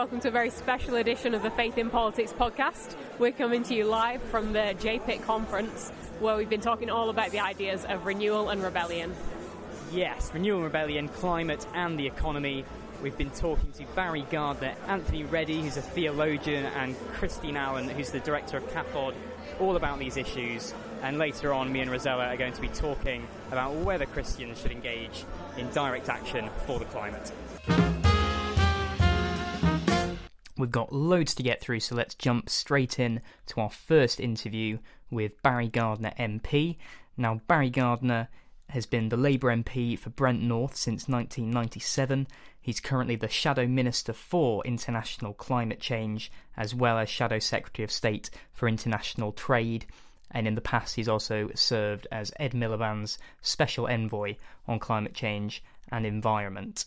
Welcome to a very special edition of the Faith in Politics podcast. We're coming to you live from the JPIT conference where we've been talking all about the ideas of renewal and rebellion. Yes, renewal and rebellion, climate, and the economy. We've been talking to Barry Gardiner, Anthony Reddie, who's a theologian, and Christine Allen, who's the director of CAFOD, all about these issues. And later on, me and Rosella are going to be talking about whether Christians should engage in direct action for the climate. We've got loads to get through, so let's jump straight in to our first interview with Barry Gardiner MP. Now, Barry Gardiner has been the Labour MP for Brent North since 1997. He's currently the Shadow Minister for International Climate Change, as well as Shadow Secretary of State for International Trade. And in the past, he's also served as Ed Miliband's Special Envoy on Climate Change and Environment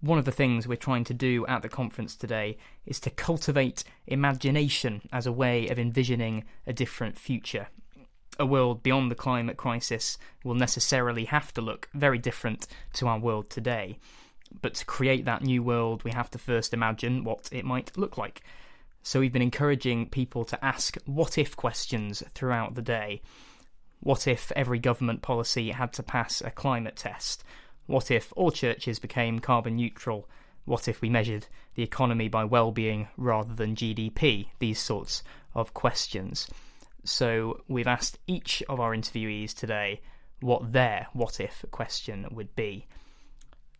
one of the things we're trying to do at the conference today is to cultivate imagination as a way of envisioning a different future. A world beyond the climate crisis will necessarily have to look very different to our world today. But to create that new world, we have to first imagine what it might look like. So we've been encouraging people to ask what if questions throughout the day. What if every government policy had to pass a climate test? What if all churches became carbon neutral? What if we measured the economy by well-being rather than GDP? These sorts of questions. So we've asked each of our interviewees today what their what if question would be.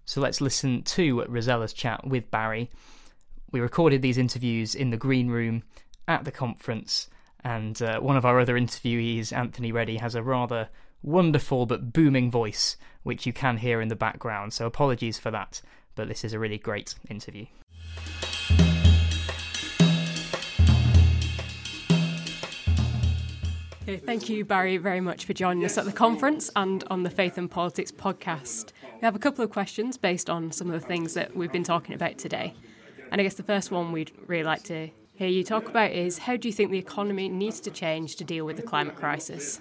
So let's listen to Rosella's chat with Barry. We recorded these interviews in the green room at the conference, and uh, one of our other interviewees, Anthony Reddie, has a rather wonderful but booming voice, which you can hear in the background. So apologies for that, but this is a really great interview. Thank you, Barry, very much for joining us at the conference and on the Faith and Politics podcast. We have a couple of questions based on some of the things that we've been talking about today. And I guess the first one we'd really like to hear you talk about is how do you think the economy needs to change to deal with the climate crisis?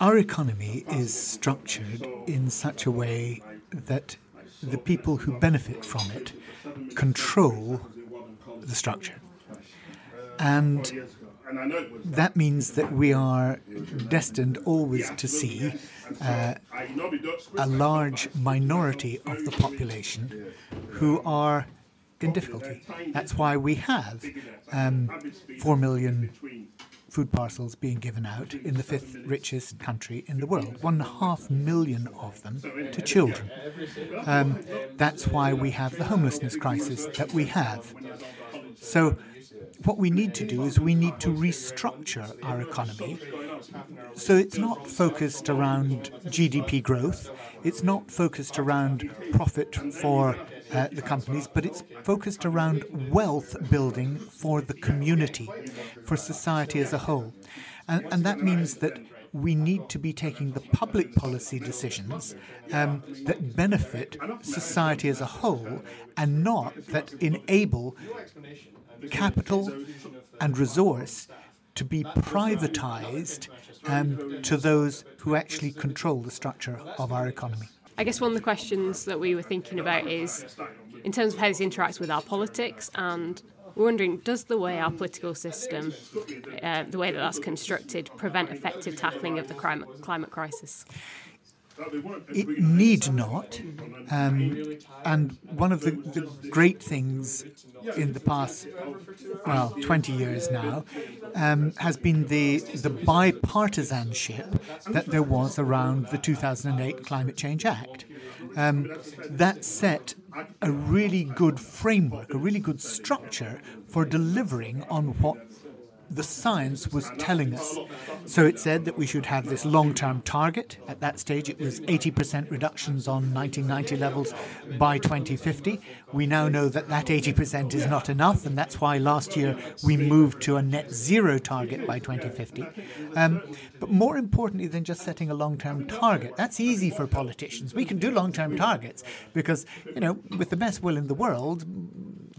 Our economy is structured in such a way that the people who benefit from it control the structure. And that means that we are destined always to see uh, a large minority of the population who are in difficulty. That's why we have um, 4 million food parcels being given out in the fifth richest country in the world. One and a half million of them to children. Um, that's why we have the homelessness crisis that we have. So, what we need to do is we need to restructure our economy so it's not focused around GDP growth, it's not focused around profit for uh, the companies, but it's focused around wealth building for the community, for society as a whole. And, and that means that we need to be taking the public policy decisions um, that benefit society as a whole and not that enable capital and resource to be privatized um, to those who actually control the structure of our economy. I guess one of the questions that we were thinking about is in terms of how this interacts with our politics, and we're wondering does the way our political system, uh, the way that that's constructed, prevent effective tackling of the climate, crisis? It need not. Um, and one of the, the, great things in the past, well, 20 years now, um, has been the, the bipartisanship that there was around the 2008 Climate Change Act. Um, that set a really good framework, a really good structure for delivering on what the science was telling us. So it said that we should have this long term target. At that stage, it was 80% reductions on 1990 levels by 2050. We now know that that 80% is not enough, and that's why last year we moved to a net zero target by 2050. Um, but more importantly than just setting a long term target, that's easy for politicians. We can do long term targets because, you know, with the best will in the world,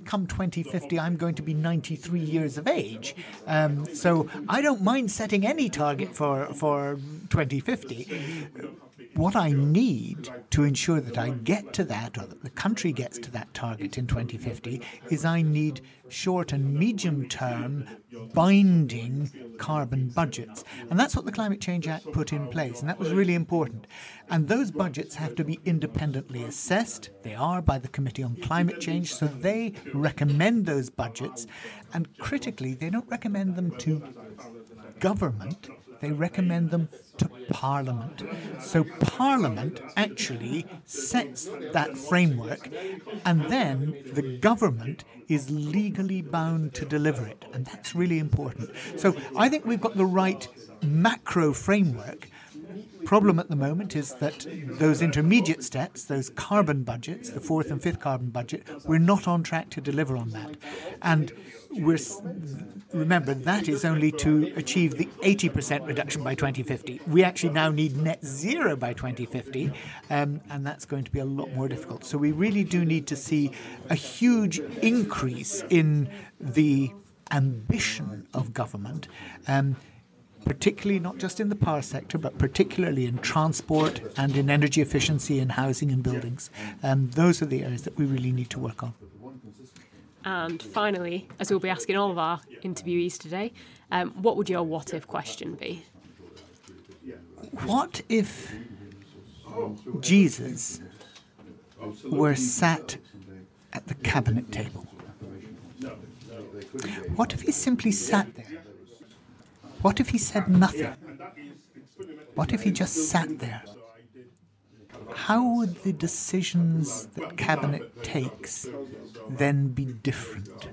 come 2050, I'm going to be 93 years of age. Um, so I don't mind setting any target for, for 2050. What I need to ensure that I get to that, or that the country gets to that target in 2050, is I need short and medium term binding carbon budgets. And that's what the Climate Change Act put in place, and that was really important. And those budgets have to be independently assessed. They are by the Committee on Climate Change, so they recommend those budgets. And critically, they don't recommend them to government, they recommend them to Parliament. So Parliament actually sets that framework, and then the government is legally bound to deliver it. And that's really important. So I think we've got the right macro framework. Problem at the moment is that those intermediate steps, those carbon budgets, the fourth and fifth carbon budget, we're not on track to deliver on that. And remember that is only to achieve the 80% reduction by 2050. We actually now need net zero by 2050, um, and that's going to be a lot more difficult. So we really do need to see a huge increase in the ambition of government. Um, particularly not just in the power sector, but particularly in transport and in energy efficiency in housing and buildings. Um, those are the areas that we really need to work on. And finally, as we'll be asking all of our interviewees today, um, what would your what if question be? What if Jesus were sat at the cabinet table? What if he simply sat there? What if he said nothing? What if he just sat there? How would the decisions that cabinet takes then be different.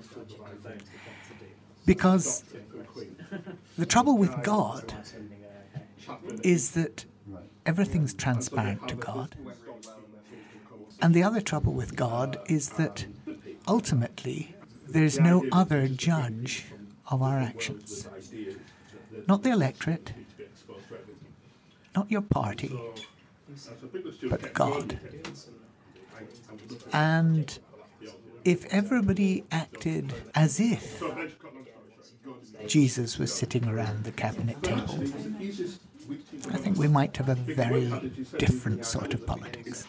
Because the trouble with God is that everything's transparent to God. And the other trouble with God is that ultimately there's no other judge of our actions. Not the electorate, not your party, but God. And if everybody acted as if Jesus was sitting around the cabinet table, I think we might have a very different sort of politics.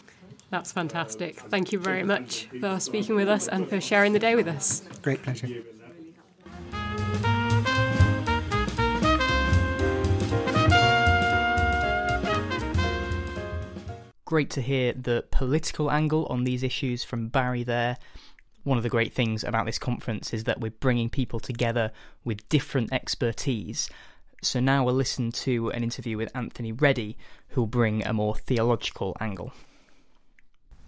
That's fantastic. Thank you very much for speaking with us and for sharing the day with us. Great pleasure. Great to hear the political angle on these issues from Barry there one of the great things about this conference is that we're bringing people together with different expertise. So now we'll listen to an interview with Anthony Reddie, who'll bring a more theological angle.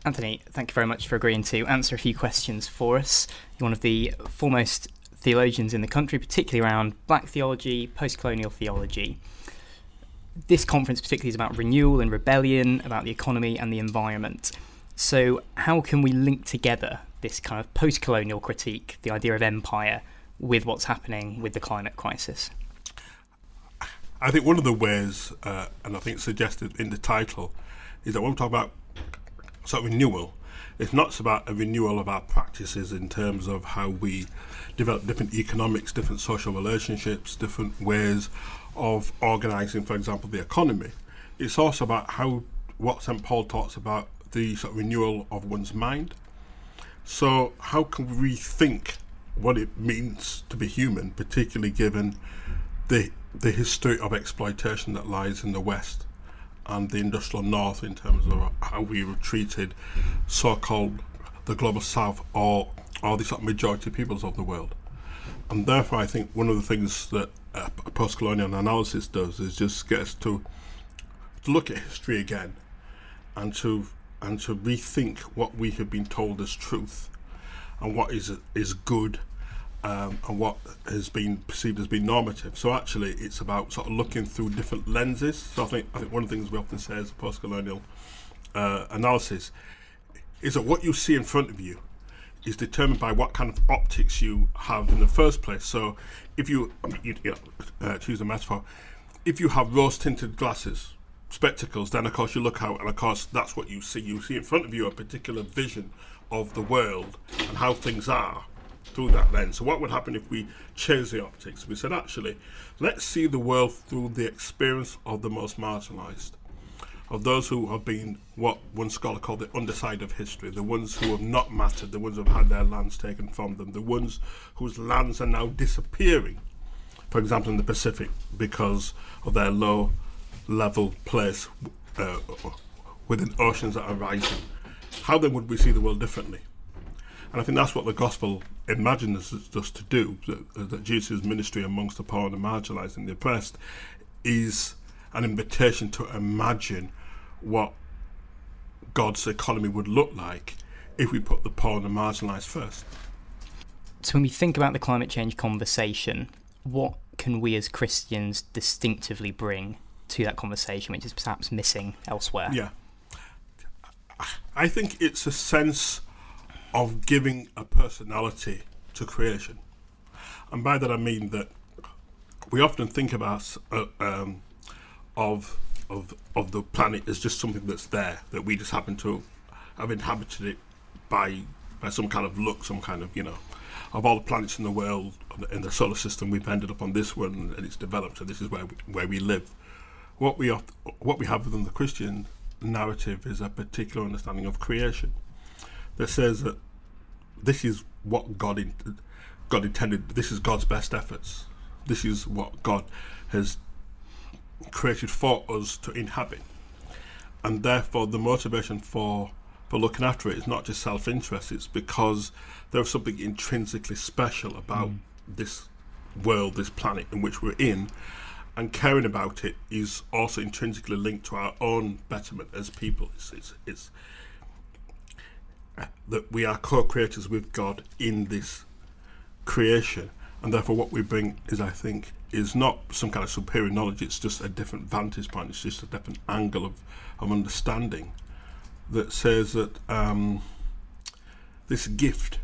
Anthony, thank you very much for agreeing to answer a few questions for us. You're one of the foremost theologians in the country, particularly around black theology, post colonial theology. This conference, particularly, is about renewal and rebellion, about the economy and the environment. So, how can we link together this kind of post colonial critique, the idea of empire, with what's happening with the climate crisis? I think one of the ways, uh, and I think it's suggested in the title, is that when we talk about sort of renewal, it's not about a renewal of our practices in terms of how we develop different economics, different social relationships, different ways of organising, for example, the economy. It's also about how what St. Paul talks about the sort of renewal of one's mind so, how can we rethink what it means to be human, particularly given the the history of exploitation that lies in the West and the industrial North in terms of how we were treated, so-called the global South, or or the sort of majority peoples of the world. And therefore, I think one of the things that post-colonial analysis does is just get us to to look at history again and to and to rethink what we have been told as truth and what is is good um, and what has been perceived as being normative. So actually, it's about sort of looking through different lenses. So I think I think one of the things we often say as post-colonial uh, analysis is that what you see in front of you is determined by what kind of optics you have in the first place. So if you, you, you uh, choose a metaphor, if you have rose-tinted glasses, spectacles, then of course you look out, and of course that's what you see. You see in front of you a particular vision of the world and how things are through that lens. So, what would happen if we change the optics? We said, actually, let's see the world through the experience of the most marginalized. Of those who have been what one scholar called the underside of history, the ones who have not mattered, the ones who have had their lands taken from them, the ones whose lands are now disappearing, for example, in the Pacific, because of their low level place uh, within oceans that are rising. How then would we see the world differently? And I think that's what the gospel imagines us to do, that, that Jesus' ministry amongst the poor and the marginalised and the oppressed is an invitation to imagine what God's economy would look like if we put the poor and the marginalised first. So, when we think about the climate change conversation, what can we as Christians distinctively bring to that conversation, which is perhaps missing elsewhere? Yeah. I think it's a sense of giving a personality to creation. And by that I mean that we often think about uh, um, of of of the planet as just something that's there that we just happen to have inhabited it by by some kind of look, some kind of you know, of all the planets in the world in the solar system, we've ended up on this one and it's developed, and this is where we, where we live. What we have, what we have within the Christian narrative is a particular understanding of creation that says that this is what God in, God intended. This is God's best efforts. This is what God has created for us to inhabit. And therefore, the motivation for, for looking after it is not just self interest, it's because there's something intrinsically special about mm. this world, this planet in which we're in. And caring about it is also intrinsically linked to our own betterment as people. It's, it's, it's uh, that we are co creators with God in this creation. And therefore, what we bring is, I think, is not some kind of superior knowledge, it's just a different vantage point, it's just a different angle of, of understanding that says that um, this gift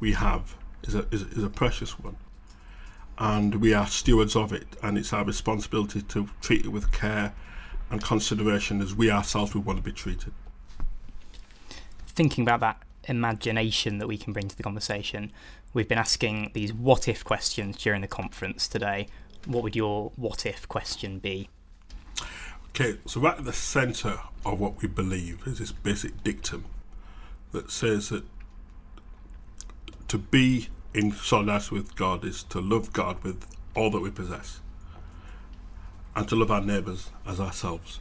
we have is a, is, is a precious one and we are stewards of it and it's our responsibility to treat it with care and consideration as we ourselves would want to be treated. Thinking about that imagination that we can bring to the conversation, we've been asking these what if questions during the conference today what would your what if question be? Okay, so right at the centre of what we believe is this basic dictum that says that to be in solidarity with God is to love God with all that we possess and to love our neighbours as ourselves.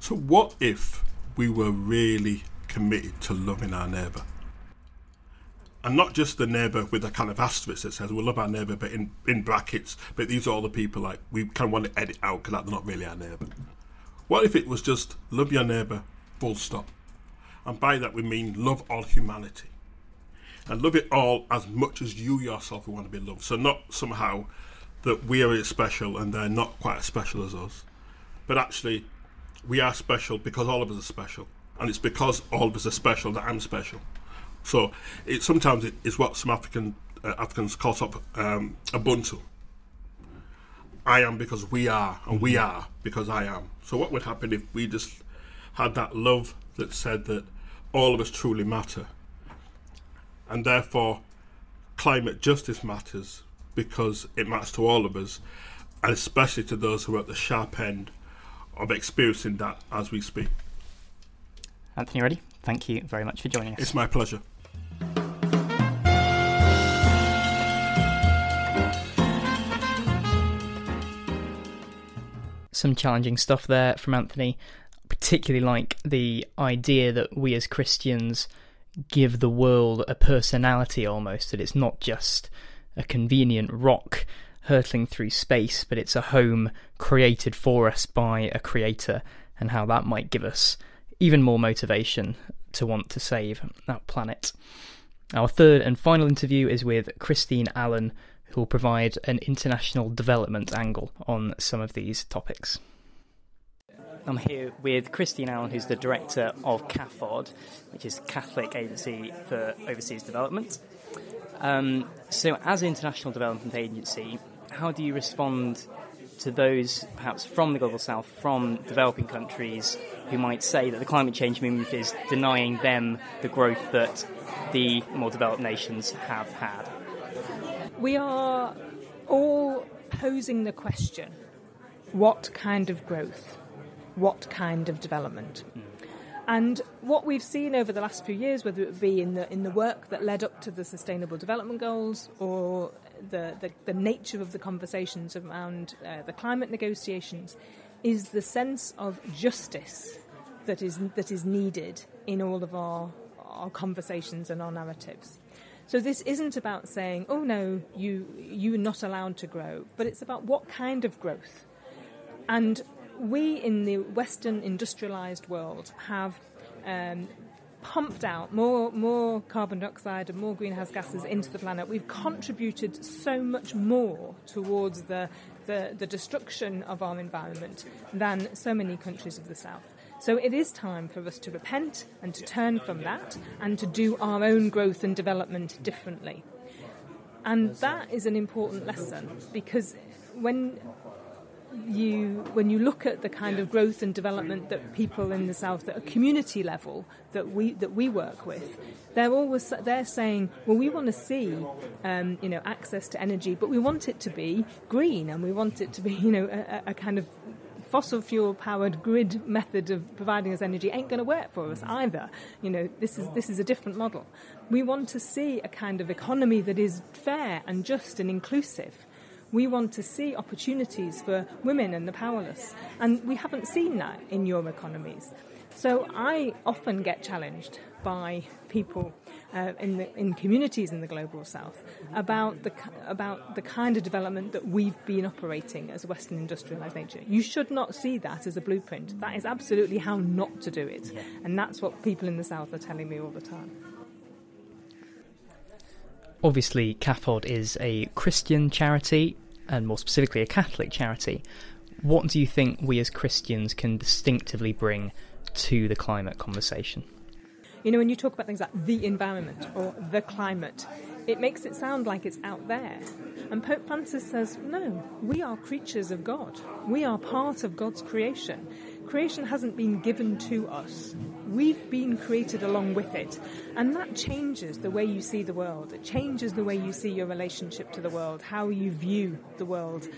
So, what if we were really committed to loving our neighbour? And not just the neighbour with a kind of asterisk that says we love our neighbour, but in, in brackets, but these are all the people like we kind of want to edit out because they're not really our neighbour. What if it was just love your neighbour, full stop? And by that we mean love all humanity. And love it all as much as you yourself want to be loved. So not somehow that we are special and they're not quite as special as us. But actually we are special because all of us are special. And it's because all of us are special that I'm special. So it sometimes it is what some African uh, Africans call up um, Ubuntu. I am because we are, and we mm-hmm. are because I am. So what would happen if we just had that love that said that all of us truly matter, and therefore climate justice matters because it matters to all of us, and especially to those who are at the sharp end of experiencing that as we speak. Anthony Reddie? thank you very much for joining us. It's my pleasure. Some challenging stuff there from Anthony. particularly like the idea that we as Christians give the world a personality almost, that it's not just a convenient rock hurtling through space, but it's a home created for us by a creator, and how that might give us even more motivation to want to save that planet. Our third and final interview is with Christine Allen, who will provide an international development angle on some of these topics. I'm here with Christine Allen, who's the director of CAFOD, which is Catholic Agency for Overseas Development. Um, so, as an international development agency, how do you respond to those perhaps from the global south, from developing countries, who might say that the climate change movement is denying them the growth that the more developed nations have had? We are all posing the question what kind of growth what kind of development. And what we've seen over the last few years, whether it be in the in the work that led up to the Sustainable Development Goals or the, the, the nature of the conversations around uh, the climate negotiations, is the sense of justice that is that is needed in all of our our conversations and our narratives. So this isn't about saying, "Oh no, you you're not allowed to grow," but it's about what kind of growth. And we in the Western industrialized world have um, pumped out more more carbon dioxide and more greenhouse gases into the planet. We've contributed so much more towards the the, the destruction of our environment than so many countries of the South. So it is time for us to repent and to turn from that and to do our own growth and development differently. And that is an important lesson because when you when you look at the kind of growth and development that people in the south at a community level that we that we work with they're always they're saying well we want to see um, you know access to energy but we want it to be green and we want it to be you know a, a kind of fossil fuel powered grid method of providing us energy ain't going to work for us mm. either. You know, this is this is a different model. We want to see a kind of economy that is fair and just and inclusive. We want to see opportunities for women and the powerless, and we haven't seen that in your economies. So I often get challenged by people uh, in the, in communities in the global south about the about the kind of development that we've been operating as Western industrialized nature. You should not see that as a blueprint. That is absolutely how not to do it, and that's what people in the south are telling me all the time. Obviously, CAFOD is a Christian charity, and more specifically, a Catholic charity. What do you think we as Christians can distinctively bring to the climate conversation? You know, when you talk about things like the environment or the climate, it makes it sound like it's out there. And Pope Francis says, no, we are creatures of God. We are part of God's creation. Creation hasn't been given to us. We've been created along with it. And that changes the way you see the world. It changes the way you see your relationship to the world, how you view the world.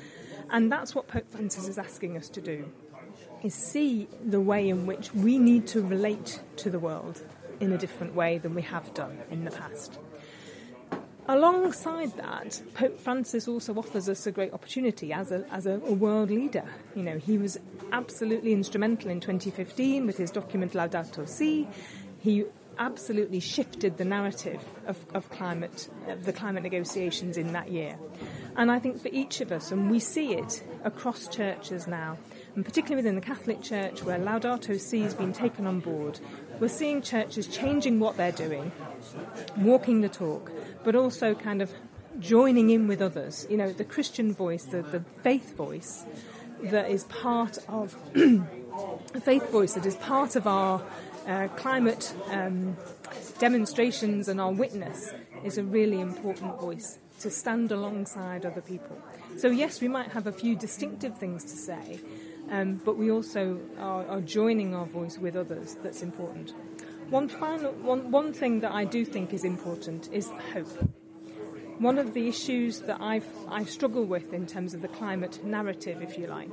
And that's what Pope Francis is asking us to do is see the way in which we need to relate to the world in a different way than we have done in the past. Alongside that, Pope Francis also offers us a great opportunity as a, as a, a, world leader. You know, he was absolutely instrumental in 2015 with his document Laudato Si. He absolutely shifted the narrative of, of climate, of the climate negotiations in that year. And I think for each of us, and we see it across churches now, and particularly within the Catholic Church, where Laudato Si has been taken on board, we're seeing churches changing what they're doing, walking the talk, but also kind of joining in with others. You know, the Christian voice, the, the faith voice that is part of the faith voice that is part of our uh, climate um, demonstrations and our witness is a really important voice to stand alongside other people. So yes, we might have a few distinctive things to say, um, but we also are, are, joining our voice with others. That's important. One final one, one thing that I do think is important is hope. One of the issues that I've I struggle with in terms of the climate narrative, if you like,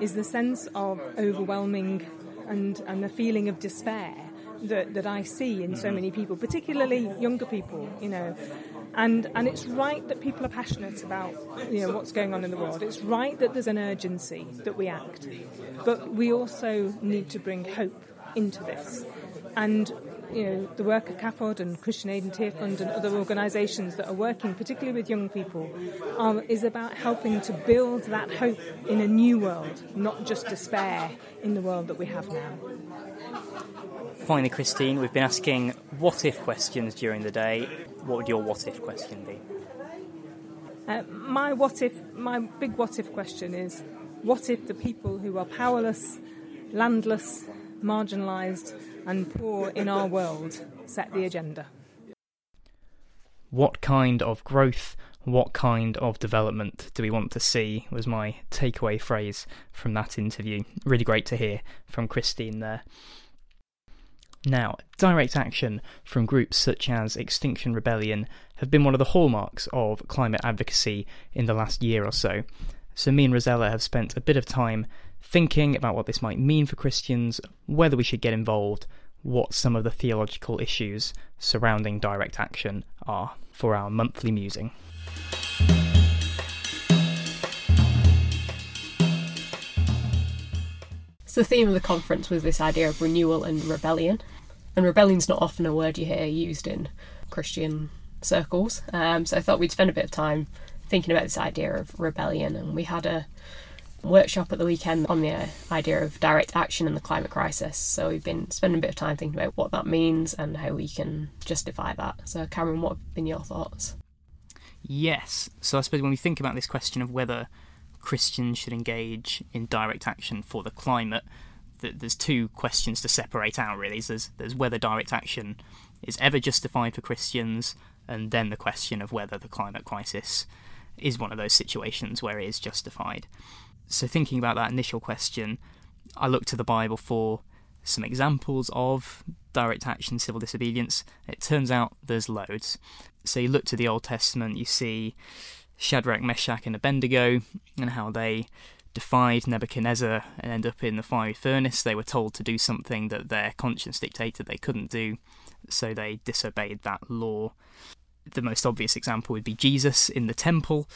is the sense of overwhelming and, and the feeling of despair that, that I see in so many people, particularly younger people, you know. And, and it's right that people are passionate about you know, what's going on in the world. It's right that there's an urgency that we act. But we also need to bring hope into this. And you know, the work of CAFOD and Christian Aid and Tearfund and other organisations that are working, particularly with young people, um, is about helping to build that hope in a new world, not just despair in the world that we have now. Finally, Christine, we've been asking what if questions during the day. What would your what if question be? Uh, my what if, my big what if question is what if the people who are powerless, landless, marginalised, and poor in our world set the agenda? What kind of growth, what kind of development do we want to see? Was my takeaway phrase from that interview. Really great to hear from Christine there. Now, direct action from groups such as Extinction Rebellion have been one of the hallmarks of climate advocacy in the last year or so. So, me and Rosella have spent a bit of time thinking about what this might mean for Christians, whether we should get involved, what some of the theological issues surrounding direct action are for our monthly musing. So the theme of the conference was this idea of renewal and rebellion. And rebellion's not often a word you hear used in Christian circles. Um, so I thought we'd spend a bit of time thinking about this idea of rebellion. And we had a workshop at the weekend on the idea of direct action in the climate crisis. So we've been spending a bit of time thinking about what that means and how we can justify that. So, Cameron, what have been your thoughts? Yes. So I suppose when we think about this question of whether Christians should engage in direct action for the climate, there's two questions to separate out really. There's, there's whether direct action is ever justified for Christians, and then the question of whether the climate crisis is one of those situations where it is justified. So, thinking about that initial question, I looked to the Bible for some examples of direct action civil disobedience. It turns out there's loads. So, you look to the Old Testament, you see Shadrach, Meshach, and Abednego, and how they defied Nebuchadnezzar and end up in the fiery furnace. They were told to do something that their conscience dictated they couldn't do, so they disobeyed that law. The most obvious example would be Jesus in the temple,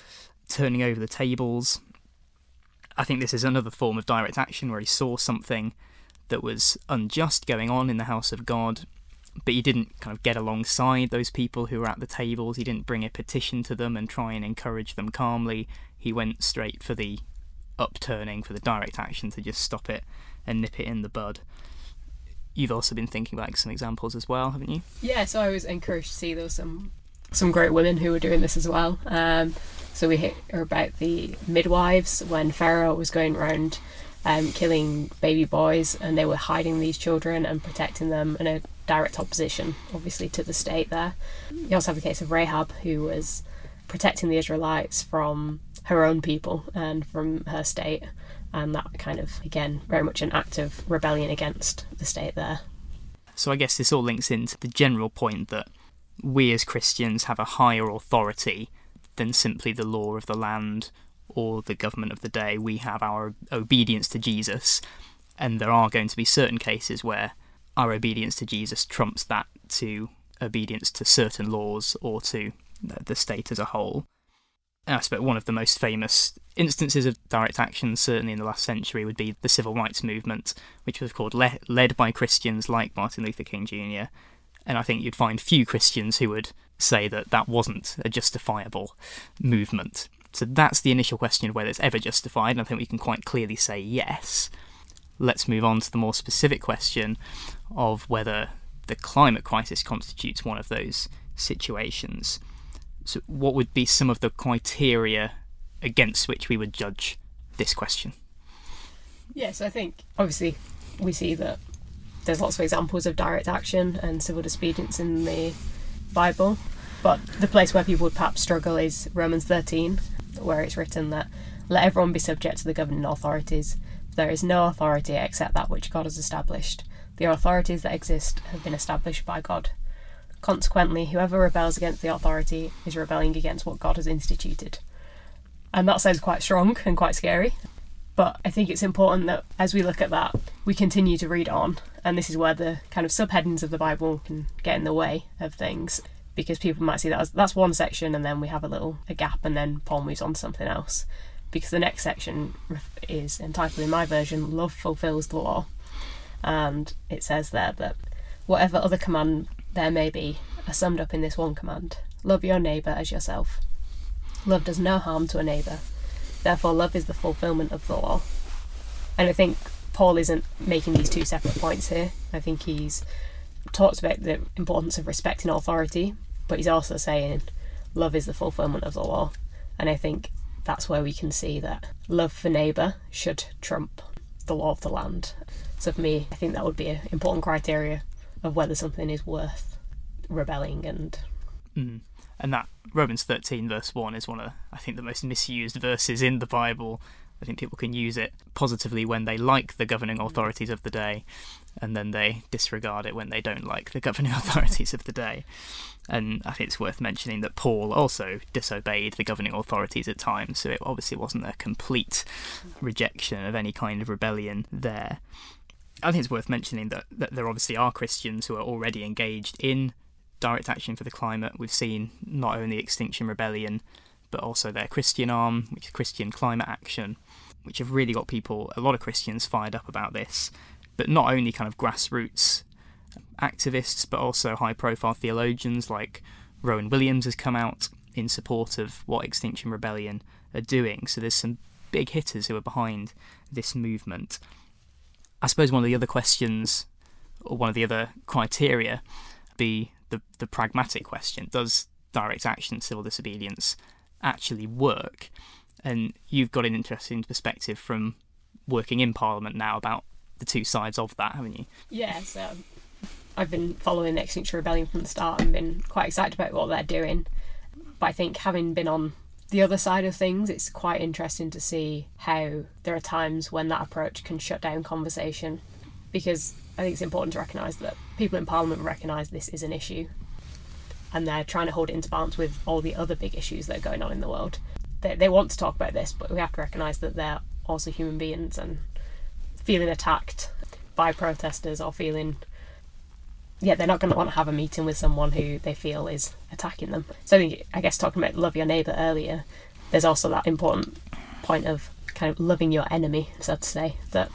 turning over the tables. I think this is another form of direct action where he saw something that was unjust going on in the house of God but he didn't kind of get alongside those people who were at the tables. He didn't bring a petition to them and try and encourage them calmly. He went straight for the upturning, for the direct action to just stop it and nip it in the bud. You've also been thinking about some examples as well, haven't you? Yeah, so I was encouraged to see there were some some great women who were doing this as well. Um, so we hear about the midwives when Pharaoh was going around um, killing baby boys, and they were hiding these children and protecting them in a direct opposition, obviously, to the state there. You also have the case of Rahab, who was protecting the Israelites from her own people and from her state, and that kind of, again, very much an act of rebellion against the state there. So I guess this all links into the general point that we as Christians have a higher authority than simply the law of the land or the government of the day. We have our obedience to Jesus, and there are going to be certain cases where our obedience to Jesus trumps that to obedience to certain laws or to uh, the state as a whole. I suppose one of the most famous instances of direct action, certainly in the last century, would be the civil rights movement, which was called le- led by Christians like Martin Luther King Jr. And I think you'd find few Christians who would say that that wasn't a justifiable movement. So that's the initial question of whether it's ever justified, and I think we can quite clearly say yes let's move on to the more specific question of whether the climate crisis constitutes one of those situations. So, what would be some of the criteria against which we would judge this question? Yes, I think obviously we see that there's lots of examples of direct action and civil disobedience in the Bible, but the place where people would perhaps struggle is Romans 13, where it's written that let everyone be subject to the governing authorities there is no authority except that which God has established. The authorities that exist have been established by God. Consequently, whoever rebels against the authority is rebelling against what God has instituted. And that sounds quite strong and quite scary. But I think it's important that as we look at that, we continue to read on. And this is where the kind of subheadings of the Bible can get in the way of things because people might see that as that's one section and then we have a little a gap and then Paul moves on to something else because the next section is entitled in my version Love Fulfills the Law. And it says there that whatever other command there may be are summed up in this one command love your neighbour as yourself. Love does no harm to a neighbour, therefore, love is the fulfilment of the law. And I think Paul isn't making these two separate points here. I think he's talked about the importance of respecting authority, but he's also saying love is the fulfilment of the law. And I think that's where we can see that love for neighbour should trump the law of the land. So for me, I think that would be an important criteria of whether something is worth rebelling and. Mm. And that Romans 13, verse 1, is one of, I think, the most misused verses in the Bible, I think people can use it positively when they like the governing authorities of the day, and then they disregard it when they don't like the governing authorities of the day. And I think it's worth mentioning that Paul also disobeyed the governing authorities at times, so it obviously wasn't a complete rejection of any kind of rebellion there. I think it's worth mentioning that, that there obviously are Christians who are already engaged in direct action for the climate. We've seen not only Extinction Rebellion, but also their Christian arm, which is Christian Climate Action, which have really got people, a lot of Christians, fired up about this. But not only kind of grassroots activists, but also high profile theologians like Rowan Williams has come out in support of what Extinction Rebellion are doing. So there's some big hitters who are behind this movement. I suppose one of the other questions, or one of the other criteria, be the, the pragmatic question does direct action, civil disobedience actually work? And you've got an interesting perspective from working in Parliament now about the two sides of that, haven't you? Yes. So I've been following the Extinction Rebellion from the start and been quite excited about what they're doing. But I think having been on the other side of things, it's quite interesting to see how there are times when that approach can shut down conversation because I think it's important to recognise that people in Parliament recognise this is an issue and they're trying to hold it into balance with all the other big issues that are going on in the world. They, they want to talk about this, but we have to recognise that they're also human beings and feeling attacked by protesters or feeling yeah, they're not going to want to have a meeting with someone who they feel is attacking them. So I think, I guess talking about love your neighbour earlier, there's also that important point of kind of loving your enemy, so to say, that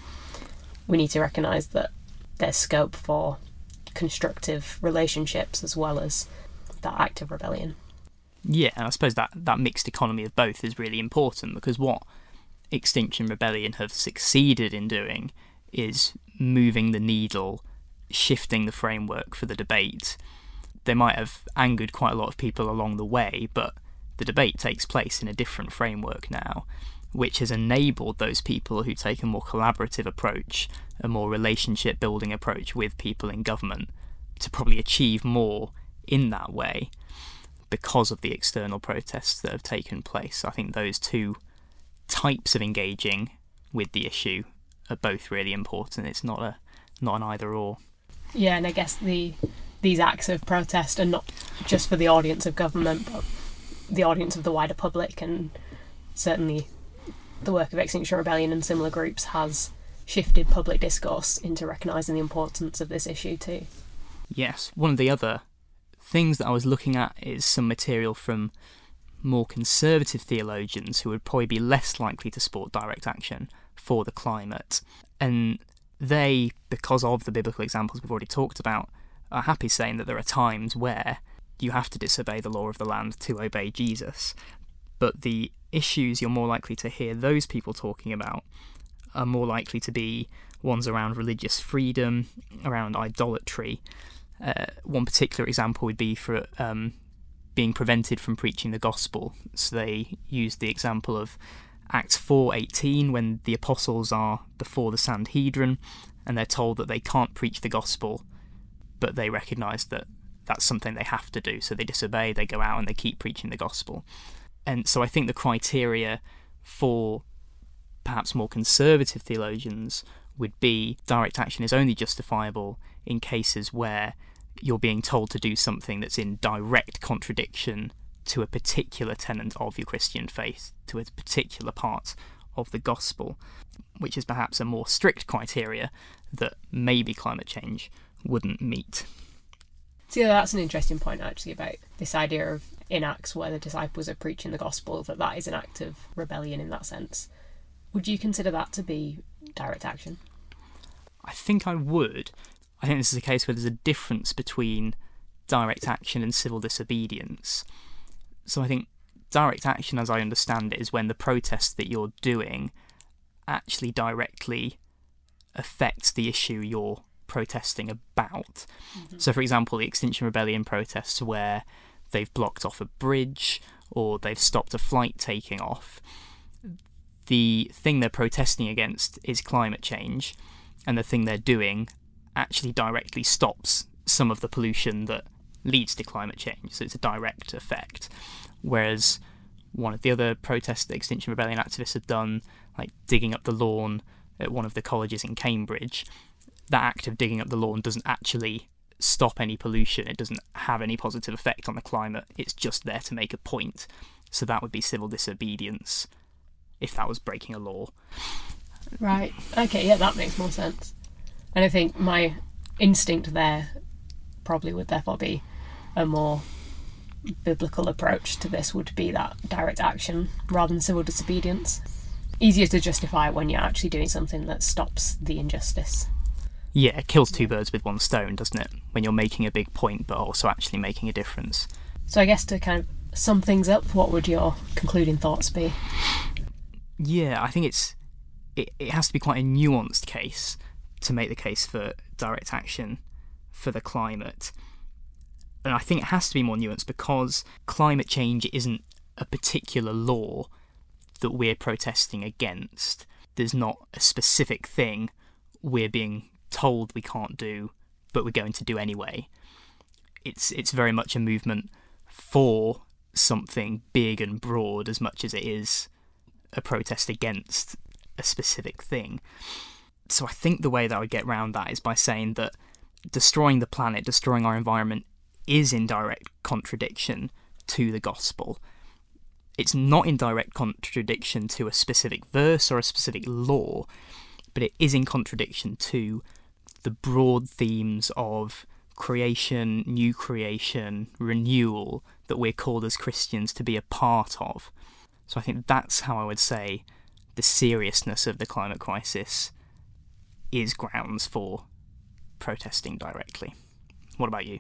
we need to recognise that there's scope for constructive relationships as well as that act of rebellion. Yeah, and I suppose that, that mixed economy of both is really important because what Extinction Rebellion have succeeded in doing is moving the needle, shifting the framework for the debate. They might have angered quite a lot of people along the way, but the debate takes place in a different framework now, which has enabled those people who take a more collaborative approach, a more relationship building approach with people in government, to probably achieve more in that way because of the external protests that have taken place. I think those two types of engaging with the issue are both really important. It's not a not an either or. Yeah, and I guess the these acts of protest are not just for the audience of government, but the audience of the wider public, and certainly the work of Extinction Rebellion and similar groups has shifted public discourse into recognising the importance of this issue too. Yes, one of the other things that I was looking at is some material from more conservative theologians who would probably be less likely to support direct action for the climate. And they, because of the biblical examples we've already talked about, are happy saying that there are times where you have to disobey the law of the land to obey Jesus. But the issues you're more likely to hear those people talking about are more likely to be ones around religious freedom, around idolatry. Uh, one particular example would be for um, being prevented from preaching the gospel. So they use the example of Acts 4:18 when the apostles are before the Sanhedrin and they're told that they can't preach the gospel, but they recognize that that's something they have to do. So they disobey, they go out and they keep preaching the gospel. And so I think the criteria for perhaps more conservative theologians would be direct action is only justifiable in cases where you're being told to do something that's in direct contradiction to a particular tenet of your Christian faith, to a particular part of the gospel, which is perhaps a more strict criteria that maybe climate change wouldn't meet. So yeah, that's an interesting point actually about this idea of in Acts where the disciples are preaching the gospel, that that is an act of rebellion in that sense. Would you consider that to be direct action? I think I would, I think this is a case where there's a difference between direct action and civil disobedience. So I think direct action, as I understand it, is when the protest that you're doing actually directly affects the issue you're protesting about. Mm-hmm. So, for example, the Extinction Rebellion protests where they've blocked off a bridge or they've stopped a flight taking off. The thing they're protesting against is climate change, and the thing they're doing actually directly stops some of the pollution that leads to climate change. So it's a direct effect. Whereas one of the other protests that Extinction Rebellion activists have done, like digging up the lawn at one of the colleges in Cambridge, that act of digging up the lawn doesn't actually stop any pollution. It doesn't have any positive effect on the climate. It's just there to make a point. So that would be civil disobedience if that was breaking a law. Right. Okay, yeah, that makes more sense. And I think my instinct there probably would therefore be a more biblical approach to this would be that direct action rather than civil disobedience. Easier to justify when you're actually doing something that stops the injustice. Yeah, it kills two birds with one stone, doesn't it? When you're making a big point but also actually making a difference. So I guess to kind of sum things up, what would your concluding thoughts be? Yeah, I think it's it, it has to be quite a nuanced case to make the case for direct action for the climate. And I think it has to be more nuanced because climate change isn't a particular law that we're protesting against. There's not a specific thing we're being told we can't do, but we're going to do anyway. It's it's very much a movement for something big and broad as much as it is a protest against a specific thing. So I think the way that I would get around that is by saying that destroying the planet, destroying our environment is in direct contradiction to the gospel. It's not in direct contradiction to a specific verse or a specific law, but it is in contradiction to the broad themes of creation, new creation, renewal that we're called as Christians to be a part of. So I think that's how I would say the seriousness of the climate crisis is grounds for protesting directly. What about you?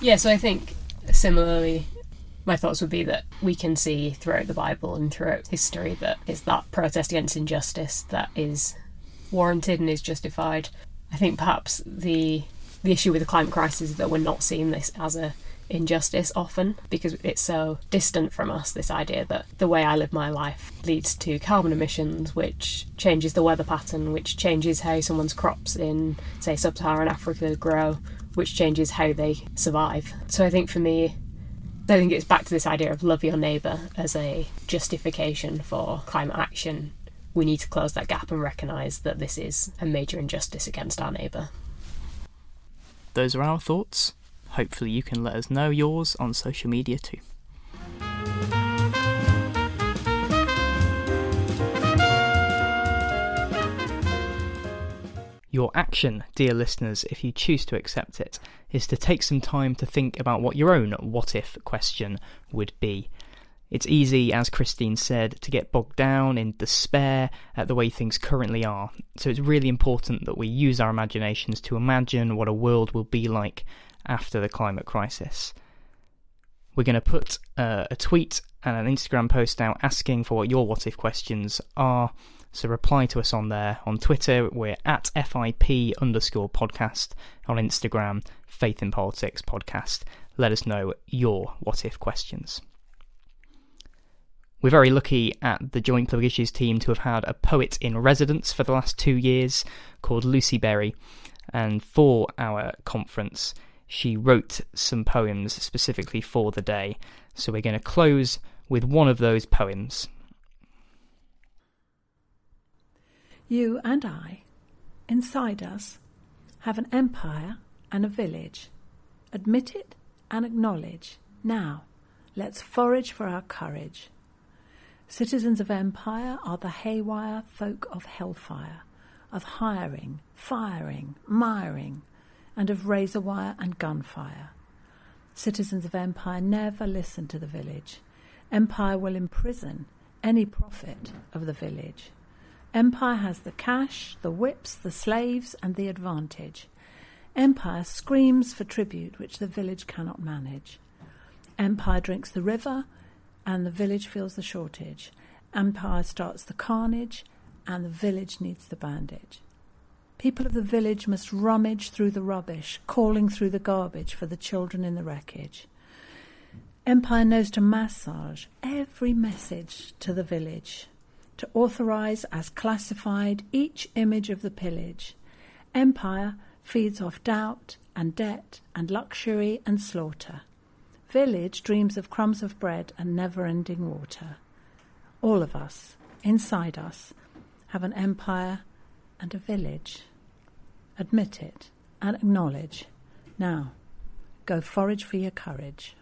Yeah, so I think similarly, my thoughts would be that we can see throughout the Bible and throughout history that it's that protest against injustice that is warranted and is justified. I think perhaps the the issue with the climate crisis is that we're not seeing this as a injustice often because it's so distant from us this idea that the way I live my life leads to carbon emissions which changes the weather pattern which changes how someone's crops in say sub-Saharan Africa grow which changes how they survive. So I think for me I think it's back to this idea of love your neighbour as a justification for climate action. We need to close that gap and recognise that this is a major injustice against our neighbour. Those are our thoughts. Hopefully you can let us know yours on social media too. Your action, dear listeners, if you choose to accept it, is to take some time to think about what your own what if question would be. It's easy, as Christine said, to get bogged down in despair at the way things currently are, so it's really important that we use our imaginations to imagine what a world will be like after the climate crisis. We're going to put uh, a tweet and an Instagram post out asking for what your what if questions are. So reply to us on there. On Twitter, we're at FIP underscore podcast. On Instagram, Faith in Politics podcast. Let us know your what if questions. We're very lucky at the Joint Public Issues team to have had a poet in residence for the last two years called Lucy Berry. And for our conference, she wrote some poems specifically for the day. So we're going to close with one of those poems. You and I, inside us, have an empire and a village. Admit it and acknowledge. Now, let's forage for our courage. Citizens of empire are the haywire folk of hellfire, of hiring, firing, miring, and of razor wire and gunfire. Citizens of Empire never listen to the village. Empire will imprison any prophet of the village. Empire has the cash, the whips, the slaves, and the advantage. Empire screams for tribute which the village cannot manage. Empire drinks the river, and the village feels the shortage. Empire starts the carnage, and the village needs the bandage. People of the village must rummage through the rubbish, calling through the garbage for the children in the wreckage. Empire knows to massage every message to the village, to authorize as classified each image of the pillage. Empire feeds off doubt and debt and luxury and slaughter. Village dreams of crumbs of bread and never ending water. All of us, inside us, have an empire and a village. Admit it and acknowledge. Now, go forage for your courage.